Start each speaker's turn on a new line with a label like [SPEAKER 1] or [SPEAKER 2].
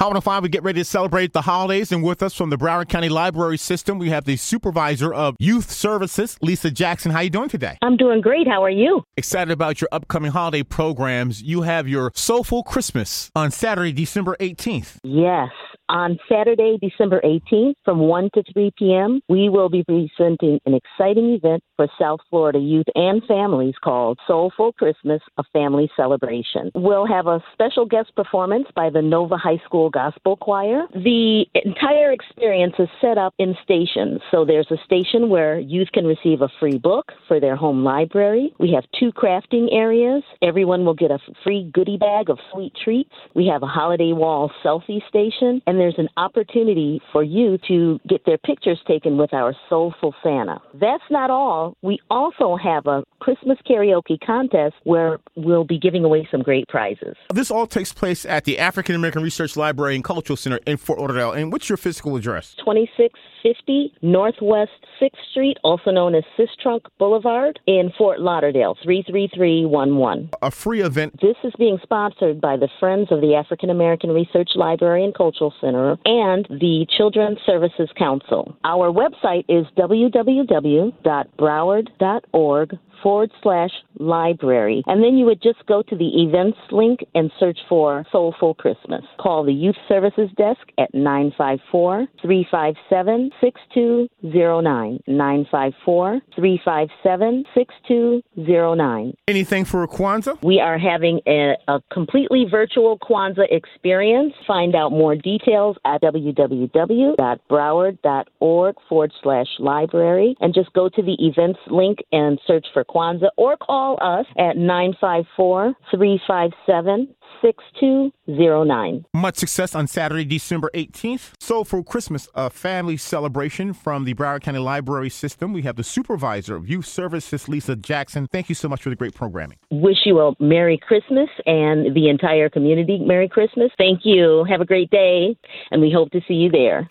[SPEAKER 1] Hot 105, we get ready to celebrate the holidays, and with us from the Broward County Library System, we have the supervisor of youth services, Lisa Jackson. How are you doing today?
[SPEAKER 2] I'm doing great. How are you?
[SPEAKER 1] Excited about your upcoming holiday programs. You have your Soulful Christmas on Saturday, December 18th.
[SPEAKER 2] Yes. On Saturday, December 18th, from 1 to 3 p.m., we will be presenting an exciting event for South Florida youth and families called Soulful Christmas, a family celebration. We'll have a special guest performance by the Nova High School Gospel Choir. The entire experience is set up in stations. So there's a station where youth can receive a free book for their home library. We have two crafting areas. Everyone will get a free goodie bag of sweet treats. We have a holiday wall selfie station, and there's an opportunity for you to get their pictures taken with our soulful Santa. That's not all. We also have a Christmas karaoke contest where we'll be giving away some great prizes.
[SPEAKER 1] This all takes place at the African American Research Library and Cultural Center in Fort Lauderdale. And what's your physical address?
[SPEAKER 2] 2650 Northwest 6th Street, also known as Sistrunk Boulevard, in Fort Lauderdale, 33311.
[SPEAKER 1] A free event.
[SPEAKER 2] This is being sponsored by the Friends of the African American Research Library and Cultural Center and the Children's Services Council. Our website is www.broward.org forward slash library. And then you would just go to the events link and search for Soulful Christmas. Call the Youth Services Desk at 954 357 6209. 954 357 6209.
[SPEAKER 1] Anything for Kwanzaa?
[SPEAKER 2] We are having a, a completely virtual Kwanzaa experience. Find out more details at www.broward.org forward slash library and just go to the events link and search for Kwanzaa or call us at 954 357 6209.
[SPEAKER 1] Much success on Saturday, December 18th. Soulful Christmas, a family celebration from the Broward County Library System. We have the supervisor of youth services, Lisa Jackson. Thank you so much for the great programming.
[SPEAKER 2] Wish you a Merry Christmas and the entire community Merry Christmas. Thank you. Have a great day, and we hope to see you there.